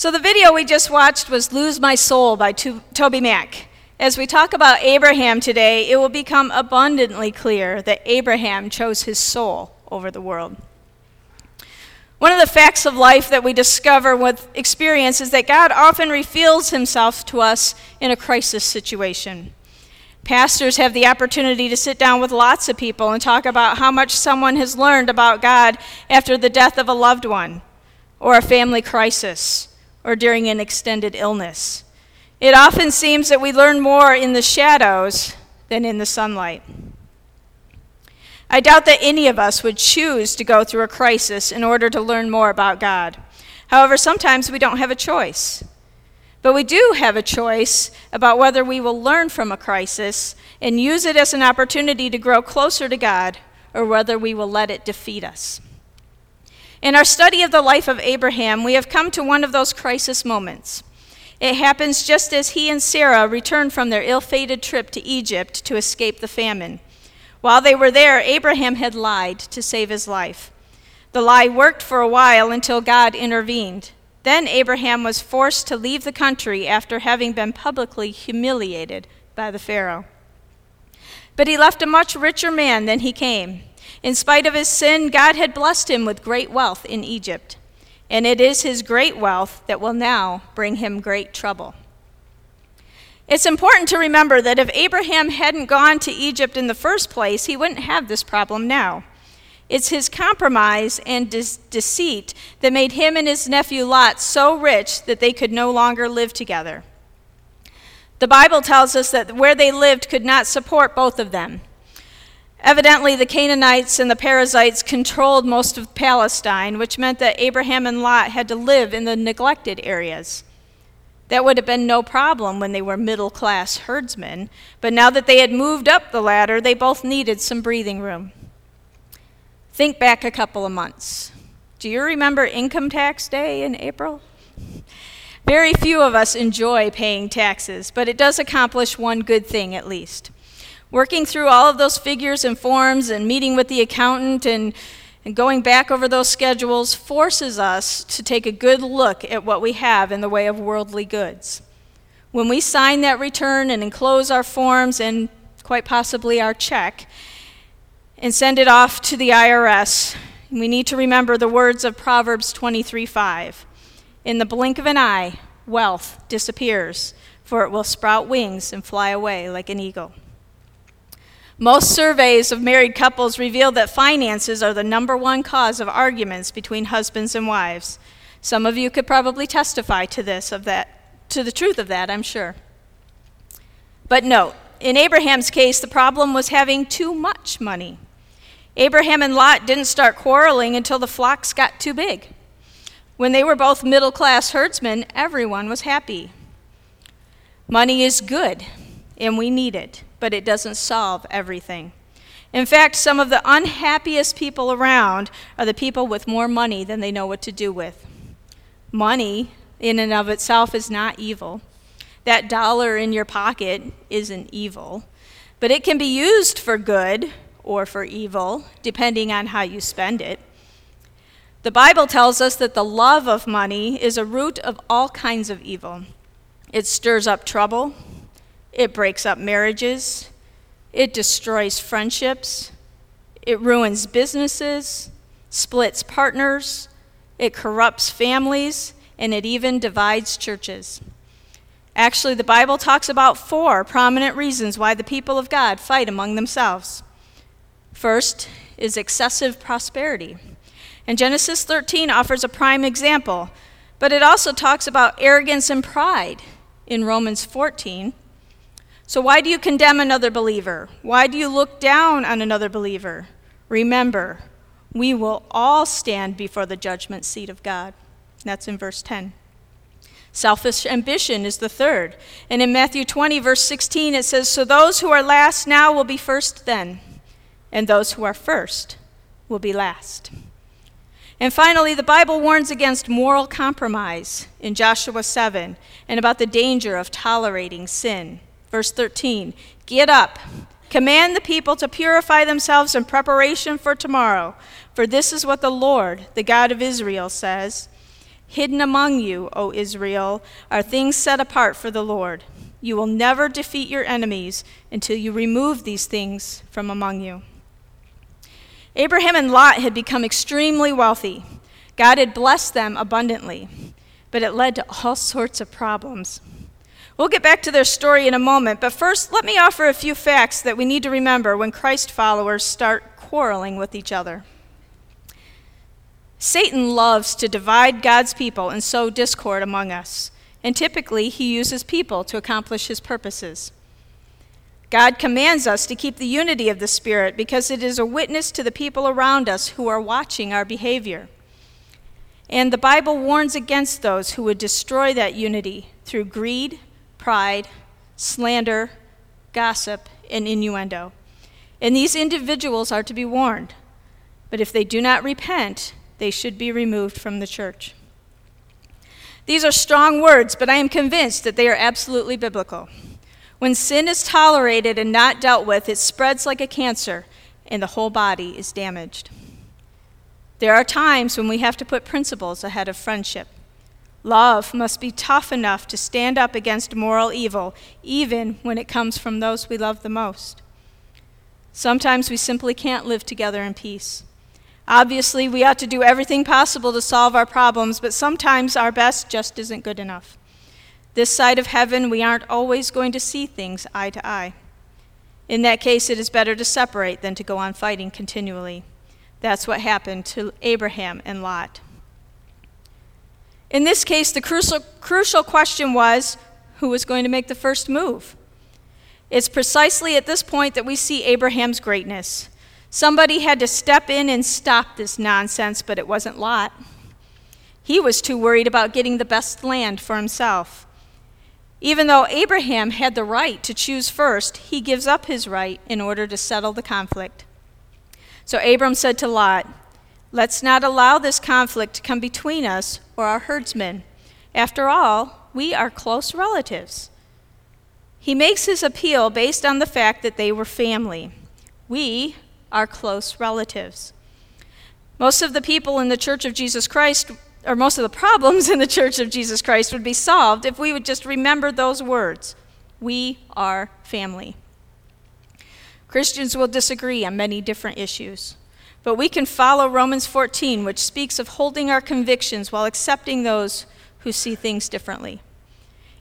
So, the video we just watched was Lose My Soul by to- TobyMac. As we talk about Abraham today, it will become abundantly clear that Abraham chose his soul over the world. One of the facts of life that we discover with experience is that God often reveals himself to us in a crisis situation. Pastors have the opportunity to sit down with lots of people and talk about how much someone has learned about God after the death of a loved one or a family crisis or during an extended illness. It often seems that we learn more in the shadows than in the sunlight. I doubt that any of us would choose to go through a crisis in order to learn more about God. However, sometimes we don't have a choice. But we do have a choice about whether we will learn from a crisis and use it as an opportunity to grow closer to God or whether we will let it defeat us. In our study of the life of Abraham, we have come to one of those crisis moments. It happens just as he and Sarah returned from their ill fated trip to Egypt to escape the famine. While they were there, Abraham had lied to save his life. The lie worked for a while until God intervened. Then Abraham was forced to leave the country after having been publicly humiliated by the Pharaoh. But he left a much richer man than he came. In spite of his sin, God had blessed him with great wealth in Egypt, and it is his great wealth that will now bring him great trouble. It's important to remember that if Abraham hadn't gone to Egypt in the first place, he wouldn't have this problem now. It's his compromise and de- deceit that made him and his nephew Lot so rich that they could no longer live together. The Bible tells us that where they lived could not support both of them. Evidently, the Canaanites and the Perizzites controlled most of Palestine, which meant that Abraham and Lot had to live in the neglected areas. That would have been no problem when they were middle class herdsmen, but now that they had moved up the ladder, they both needed some breathing room. Think back a couple of months. Do you remember income tax day in April? Very few of us enjoy paying taxes, but it does accomplish one good thing at least. Working through all of those figures and forms and meeting with the accountant and, and going back over those schedules forces us to take a good look at what we have in the way of worldly goods. When we sign that return and enclose our forms and quite possibly our check and send it off to the IRS, we need to remember the words of Proverbs 23:5. In the blink of an eye, wealth disappears, for it will sprout wings and fly away like an eagle. Most surveys of married couples reveal that finances are the number one cause of arguments between husbands and wives. Some of you could probably testify to this of that to the truth of that, I'm sure. But note, in Abraham's case, the problem was having too much money. Abraham and Lot didn't start quarreling until the flocks got too big. When they were both middle class herdsmen, everyone was happy. Money is good, and we need it but it doesn't solve everything. In fact, some of the unhappiest people around are the people with more money than they know what to do with. Money, in and of itself, is not evil. That dollar in your pocket isn't evil, but it can be used for good or for evil, depending on how you spend it. The Bible tells us that the love of money is a root of all kinds of evil. It stirs up trouble, it breaks up marriages, it destroys friendships, it ruins businesses, splits partners, it corrupts families, and it even divides churches. Actually, the Bible talks about four prominent reasons why the people of God fight among themselves. First is excessive prosperity. And Genesis 13 offers a prime example, but it also talks about arrogance and pride in Romans 14 so, why do you condemn another believer? Why do you look down on another believer? Remember, we will all stand before the judgment seat of God. That's in verse 10. Selfish ambition is the third. And in Matthew 20, verse 16, it says, So those who are last now will be first then, and those who are first will be last. And finally, the Bible warns against moral compromise in Joshua 7 and about the danger of tolerating sin. Verse 13 Get up, command the people to purify themselves in preparation for tomorrow, for this is what the Lord, the God of Israel, says hidden among you, O Israel, are things set apart for the Lord. You will never defeat your enemies until you remove these things from among you. Abraham and Lot had become extremely wealthy. God had blessed them abundantly, but it led to all sorts of problems. We'll get back to their story in a moment, but first, let me offer a few facts that we need to remember when Christ followers start quarreling with each other. Satan loves to divide God's people and sow discord among us, and typically he uses people to accomplish his purposes. God commands us to keep the unity of the Spirit because it is a witness to the people around us who are watching our behavior. And the Bible warns against those who would destroy that unity through greed, pride, slander, gossip, and innuendo. And these individuals are to be warned. But if they do not repent, they should be removed from the church. These are strong words, but I am convinced that they are absolutely biblical. When sin is tolerated and not dealt with, it spreads like a cancer, and the whole body is damaged. There are times when we have to put principles ahead of friendship. Love must be tough enough to stand up against moral evil, even when it comes from those we love the most. Sometimes we simply can't live together in peace. Obviously, we ought to do everything possible to solve our problems, but sometimes our best just isn't good enough. This side of heaven, we aren't always going to see things eye to eye. In that case, it is better to separate than to go on fighting continually. That's what happened to Abraham and Lot. In this case, the crucial, crucial question was who was going to make the first move? It's precisely at this point that we see Abraham's greatness. Somebody had to step in and stop this nonsense, but it wasn't Lot. He was too worried about getting the best land for himself. Even though Abraham had the right to choose first, he gives up his right in order to settle the conflict. So Abram said to Lot, Let's not allow this conflict to come between us or our herdsmen. After all, we are close relatives. He makes his appeal based on the fact that they were family. We are close relatives. Most of the people in the Church of Jesus Christ, or most of the problems in the Church of Jesus Christ, would be solved if we would just remember those words We are family. Christians will disagree on many different issues, but we can follow Romans 14, which speaks of holding our convictions while accepting those who see things differently.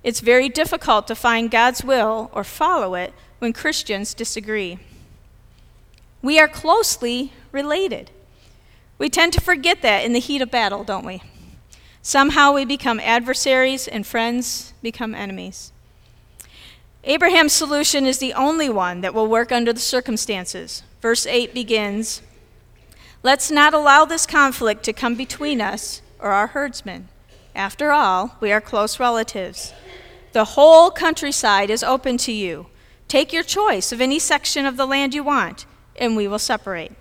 It's very difficult to find God's will or follow it when Christians disagree. We are closely related. We tend to forget that in the heat of battle, don't we? Somehow we become adversaries and friends become enemies. Abraham's solution is the only one that will work under the circumstances. Verse 8 begins Let's not allow this conflict to come between us or our herdsmen. After all, we are close relatives. The whole countryside is open to you. Take your choice of any section of the land you want, and we will separate.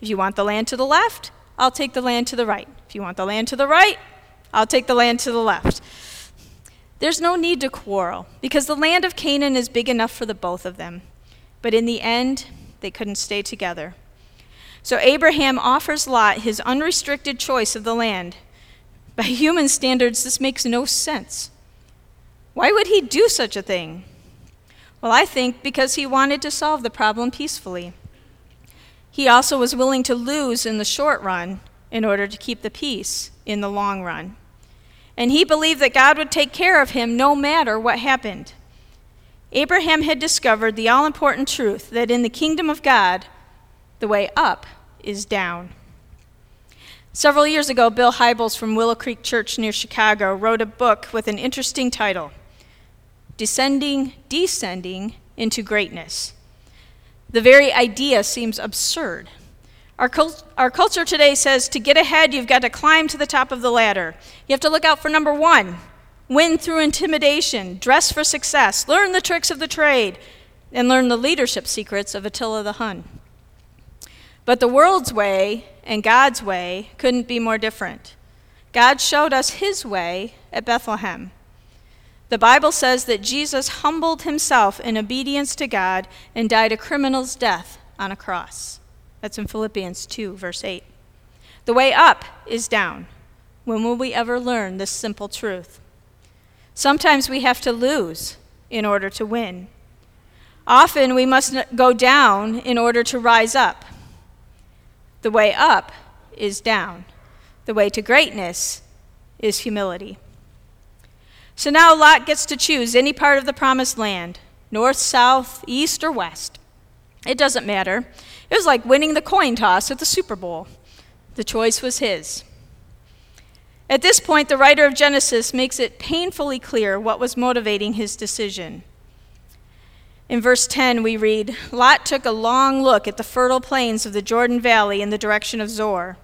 If you want the land to the left, I'll take the land to the right. If you want the land to the right, I'll take the land to the left. There's no need to quarrel because the land of Canaan is big enough for the both of them. But in the end, they couldn't stay together. So Abraham offers Lot his unrestricted choice of the land. By human standards, this makes no sense. Why would he do such a thing? Well, I think because he wanted to solve the problem peacefully. He also was willing to lose in the short run in order to keep the peace in the long run. And he believed that God would take care of him no matter what happened. Abraham had discovered the all important truth that in the kingdom of God, the way up is down. Several years ago, Bill Hybels from Willow Creek Church near Chicago wrote a book with an interesting title Descending, Descending into Greatness. The very idea seems absurd. Our, cult- our culture today says to get ahead, you've got to climb to the top of the ladder. You have to look out for number one win through intimidation, dress for success, learn the tricks of the trade, and learn the leadership secrets of Attila the Hun. But the world's way and God's way couldn't be more different. God showed us his way at Bethlehem. The Bible says that Jesus humbled himself in obedience to God and died a criminal's death on a cross. That's in Philippians 2, verse 8. The way up is down. When will we ever learn this simple truth? Sometimes we have to lose in order to win. Often we must go down in order to rise up. The way up is down, the way to greatness is humility. So now Lot gets to choose any part of the promised land north, south, east, or west. It doesn't matter. It was like winning the coin toss at the Super Bowl. The choice was his. At this point, the writer of Genesis makes it painfully clear what was motivating his decision. In verse 10, we read Lot took a long look at the fertile plains of the Jordan Valley in the direction of Zoar.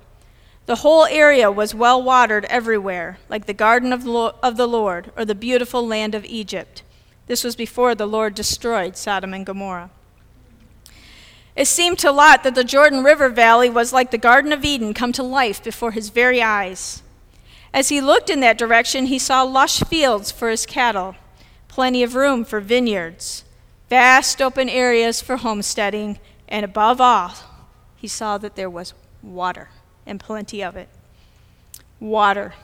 The whole area was well watered everywhere, like the garden of the Lord or the beautiful land of Egypt. This was before the Lord destroyed Sodom and Gomorrah. It seemed to Lot that the Jordan River Valley was like the Garden of Eden come to life before his very eyes. As he looked in that direction, he saw lush fields for his cattle, plenty of room for vineyards, vast open areas for homesteading, and above all, he saw that there was water and plenty of it. Water.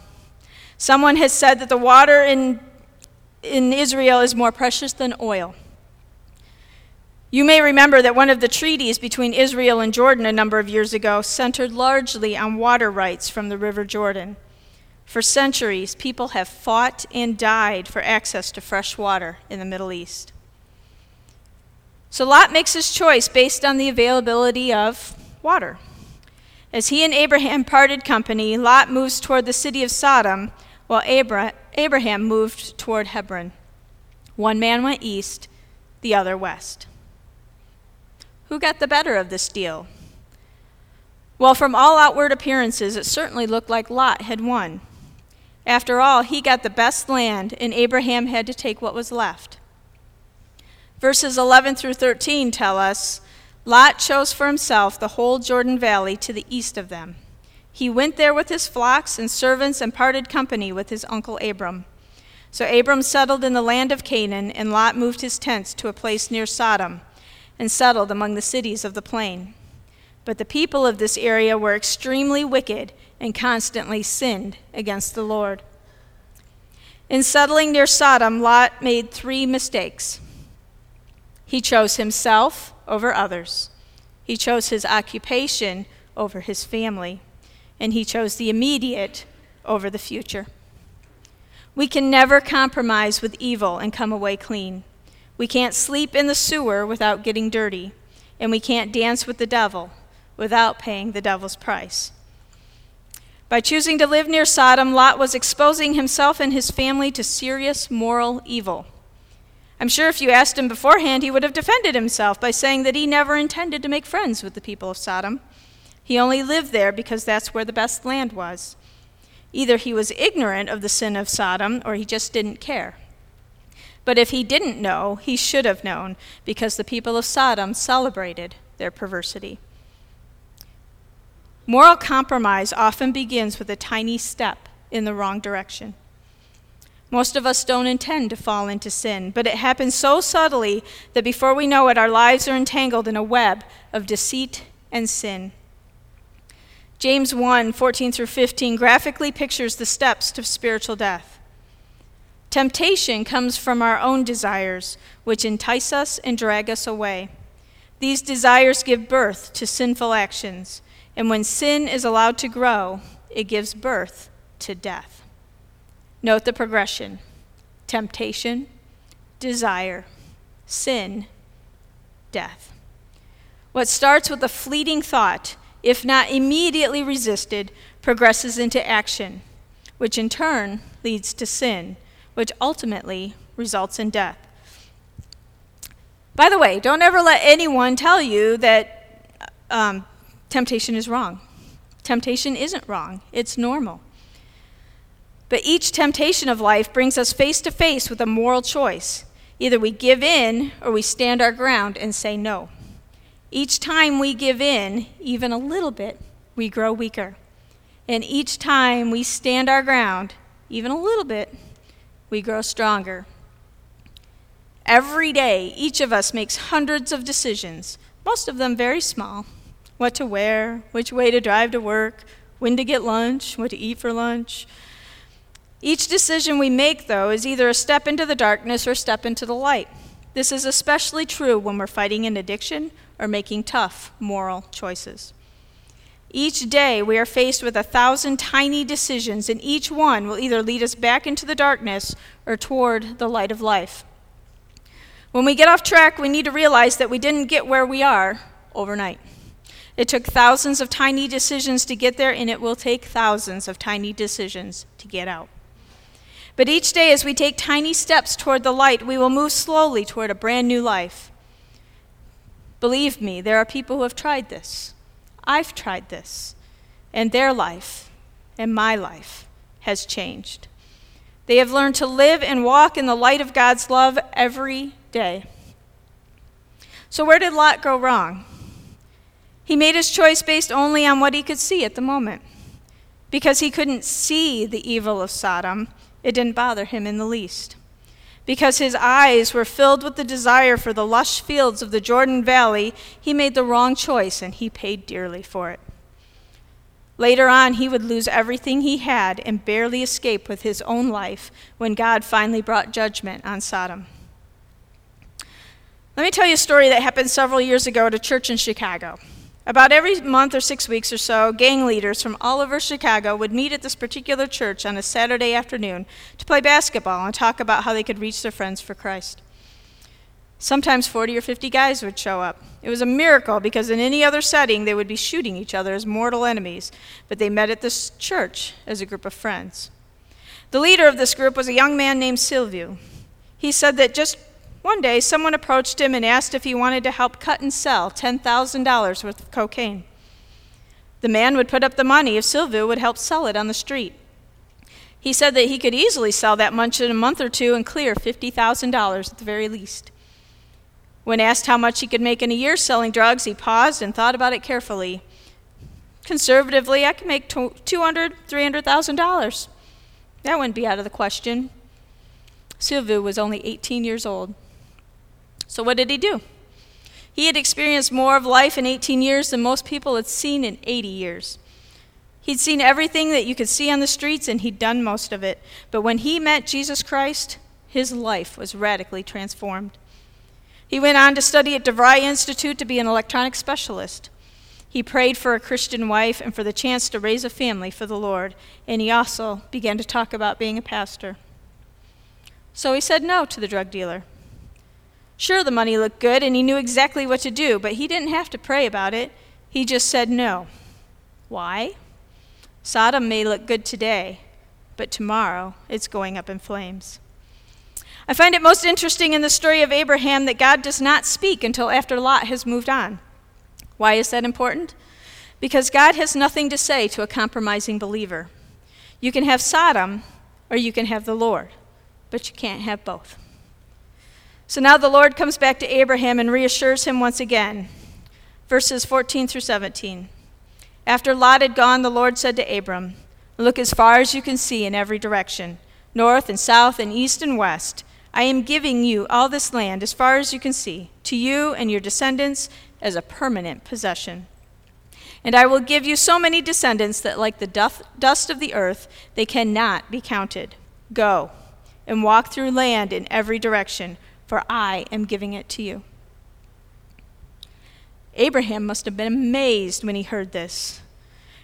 Someone has said that the water in, in Israel is more precious than oil. You may remember that one of the treaties between Israel and Jordan a number of years ago centered largely on water rights from the River Jordan. For centuries, people have fought and died for access to fresh water in the Middle East. So Lot makes his choice based on the availability of water. As he and Abraham parted company, Lot moves toward the city of Sodom, while Abraham moved toward Hebron. One man went east, the other west. Who got the better of this deal? Well, from all outward appearances, it certainly looked like Lot had won. After all, he got the best land, and Abraham had to take what was left. Verses 11 through 13 tell us Lot chose for himself the whole Jordan Valley to the east of them. He went there with his flocks and servants and parted company with his uncle Abram. So Abram settled in the land of Canaan, and Lot moved his tents to a place near Sodom and settled among the cities of the plain. But the people of this area were extremely wicked and constantly sinned against the Lord. In settling near Sodom, Lot made three mistakes. He chose himself over others, he chose his occupation over his family, and he chose the immediate over the future. We can never compromise with evil and come away clean. We can't sleep in the sewer without getting dirty, and we can't dance with the devil without paying the devil's price. By choosing to live near Sodom, Lot was exposing himself and his family to serious moral evil. I'm sure if you asked him beforehand, he would have defended himself by saying that he never intended to make friends with the people of Sodom. He only lived there because that's where the best land was. Either he was ignorant of the sin of Sodom or he just didn't care. But if he didn't know, he should have known because the people of Sodom celebrated their perversity. Moral compromise often begins with a tiny step in the wrong direction. Most of us don't intend to fall into sin, but it happens so subtly that before we know it, our lives are entangled in a web of deceit and sin. James 1 14 through 15 graphically pictures the steps to spiritual death. Temptation comes from our own desires, which entice us and drag us away. These desires give birth to sinful actions and when sin is allowed to grow, it gives birth to death. Note the progression temptation, desire, sin, death. What starts with a fleeting thought, if not immediately resisted, progresses into action, which in turn leads to sin, which ultimately results in death. By the way, don't ever let anyone tell you that um, temptation is wrong. Temptation isn't wrong, it's normal. But each temptation of life brings us face to face with a moral choice. Either we give in or we stand our ground and say no. Each time we give in, even a little bit, we grow weaker. And each time we stand our ground, even a little bit, we grow stronger. Every day, each of us makes hundreds of decisions, most of them very small what to wear, which way to drive to work, when to get lunch, what to eat for lunch. Each decision we make, though, is either a step into the darkness or a step into the light. This is especially true when we're fighting an addiction or making tough moral choices. Each day we are faced with a thousand tiny decisions, and each one will either lead us back into the darkness or toward the light of life. When we get off track, we need to realize that we didn't get where we are overnight. It took thousands of tiny decisions to get there, and it will take thousands of tiny decisions to get out. But each day, as we take tiny steps toward the light, we will move slowly toward a brand new life. Believe me, there are people who have tried this. I've tried this. And their life and my life has changed. They have learned to live and walk in the light of God's love every day. So, where did Lot go wrong? He made his choice based only on what he could see at the moment. Because he couldn't see the evil of Sodom, it didn't bother him in the least. Because his eyes were filled with the desire for the lush fields of the Jordan Valley, he made the wrong choice and he paid dearly for it. Later on, he would lose everything he had and barely escape with his own life when God finally brought judgment on Sodom. Let me tell you a story that happened several years ago at a church in Chicago. About every month or six weeks or so, gang leaders from all over Chicago would meet at this particular church on a Saturday afternoon to play basketball and talk about how they could reach their friends for Christ. Sometimes 40 or 50 guys would show up. It was a miracle because in any other setting they would be shooting each other as mortal enemies, but they met at this church as a group of friends. The leader of this group was a young man named Silvio. He said that just one day, someone approached him and asked if he wanted to help cut and sell $10,000 worth of cocaine. The man would put up the money if Silvio would help sell it on the street. He said that he could easily sell that much in a month or two and clear $50,000 at the very least. When asked how much he could make in a year selling drugs, he paused and thought about it carefully. Conservatively, I could make $200,000, $300,000. That wouldn't be out of the question. Silvio was only 18 years old. So, what did he do? He had experienced more of life in 18 years than most people had seen in 80 years. He'd seen everything that you could see on the streets, and he'd done most of it. But when he met Jesus Christ, his life was radically transformed. He went on to study at DeVry Institute to be an electronics specialist. He prayed for a Christian wife and for the chance to raise a family for the Lord, and he also began to talk about being a pastor. So he said no to the drug dealer. Sure, the money looked good and he knew exactly what to do, but he didn't have to pray about it. He just said no. Why? Sodom may look good today, but tomorrow it's going up in flames. I find it most interesting in the story of Abraham that God does not speak until after Lot has moved on. Why is that important? Because God has nothing to say to a compromising believer. You can have Sodom or you can have the Lord, but you can't have both. So now the Lord comes back to Abraham and reassures him once again. Verses 14 through 17. After Lot had gone, the Lord said to Abram, Look as far as you can see in every direction, north and south and east and west. I am giving you all this land as far as you can see, to you and your descendants as a permanent possession. And I will give you so many descendants that, like the dust of the earth, they cannot be counted. Go and walk through land in every direction for I am giving it to you. Abraham must have been amazed when he heard this.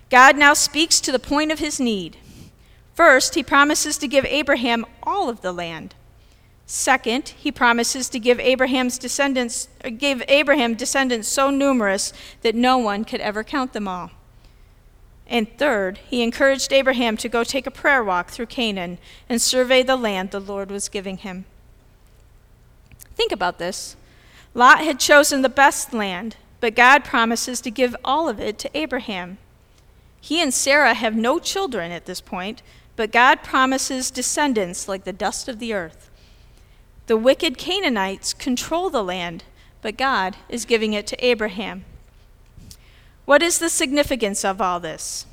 God now speaks to the point of his need. First, he promises to give Abraham all of the land. Second, he promises to give Abraham's descendants give Abraham descendants so numerous that no one could ever count them all. And third, he encouraged Abraham to go take a prayer walk through Canaan and survey the land the Lord was giving him. Think about this. Lot had chosen the best land, but God promises to give all of it to Abraham. He and Sarah have no children at this point, but God promises descendants like the dust of the earth. The wicked Canaanites control the land, but God is giving it to Abraham. What is the significance of all this?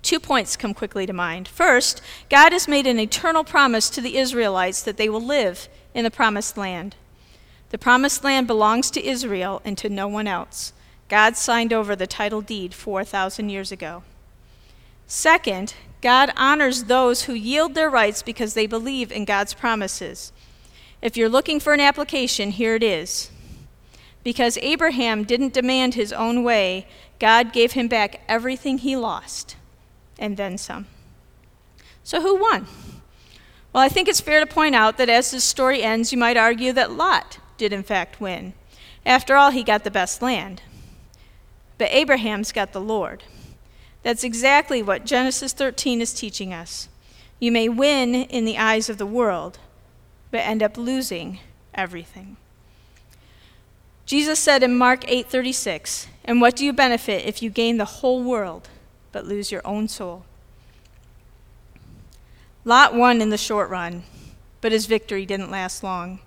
Two points come quickly to mind. First, God has made an eternal promise to the Israelites that they will live in the promised land. The promised land belongs to Israel and to no one else. God signed over the title deed 4,000 years ago. Second, God honors those who yield their rights because they believe in God's promises. If you're looking for an application, here it is. Because Abraham didn't demand his own way, God gave him back everything he lost, and then some. So, who won? Well, I think it's fair to point out that as this story ends, you might argue that Lot did in fact win. After all, he got the best land. But Abraham's got the Lord. That's exactly what Genesis 13 is teaching us. You may win in the eyes of the world, but end up losing everything. Jesus said in Mark 8:36, "And what do you benefit if you gain the whole world but lose your own soul?" Lot won in the short run, but his victory didn't last long.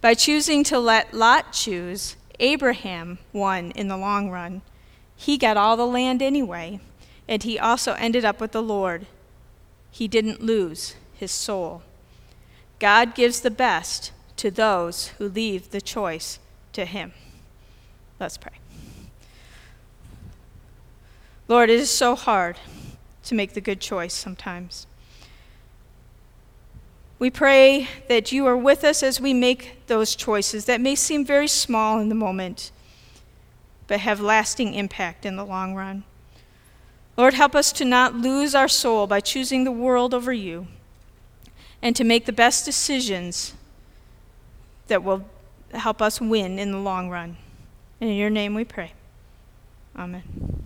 By choosing to let Lot choose, Abraham won in the long run. He got all the land anyway, and he also ended up with the Lord. He didn't lose his soul. God gives the best to those who leave the choice to Him. Let's pray. Lord, it is so hard to make the good choice sometimes. We pray that you are with us as we make those choices that may seem very small in the moment, but have lasting impact in the long run. Lord, help us to not lose our soul by choosing the world over you and to make the best decisions that will help us win in the long run. And in your name we pray. Amen.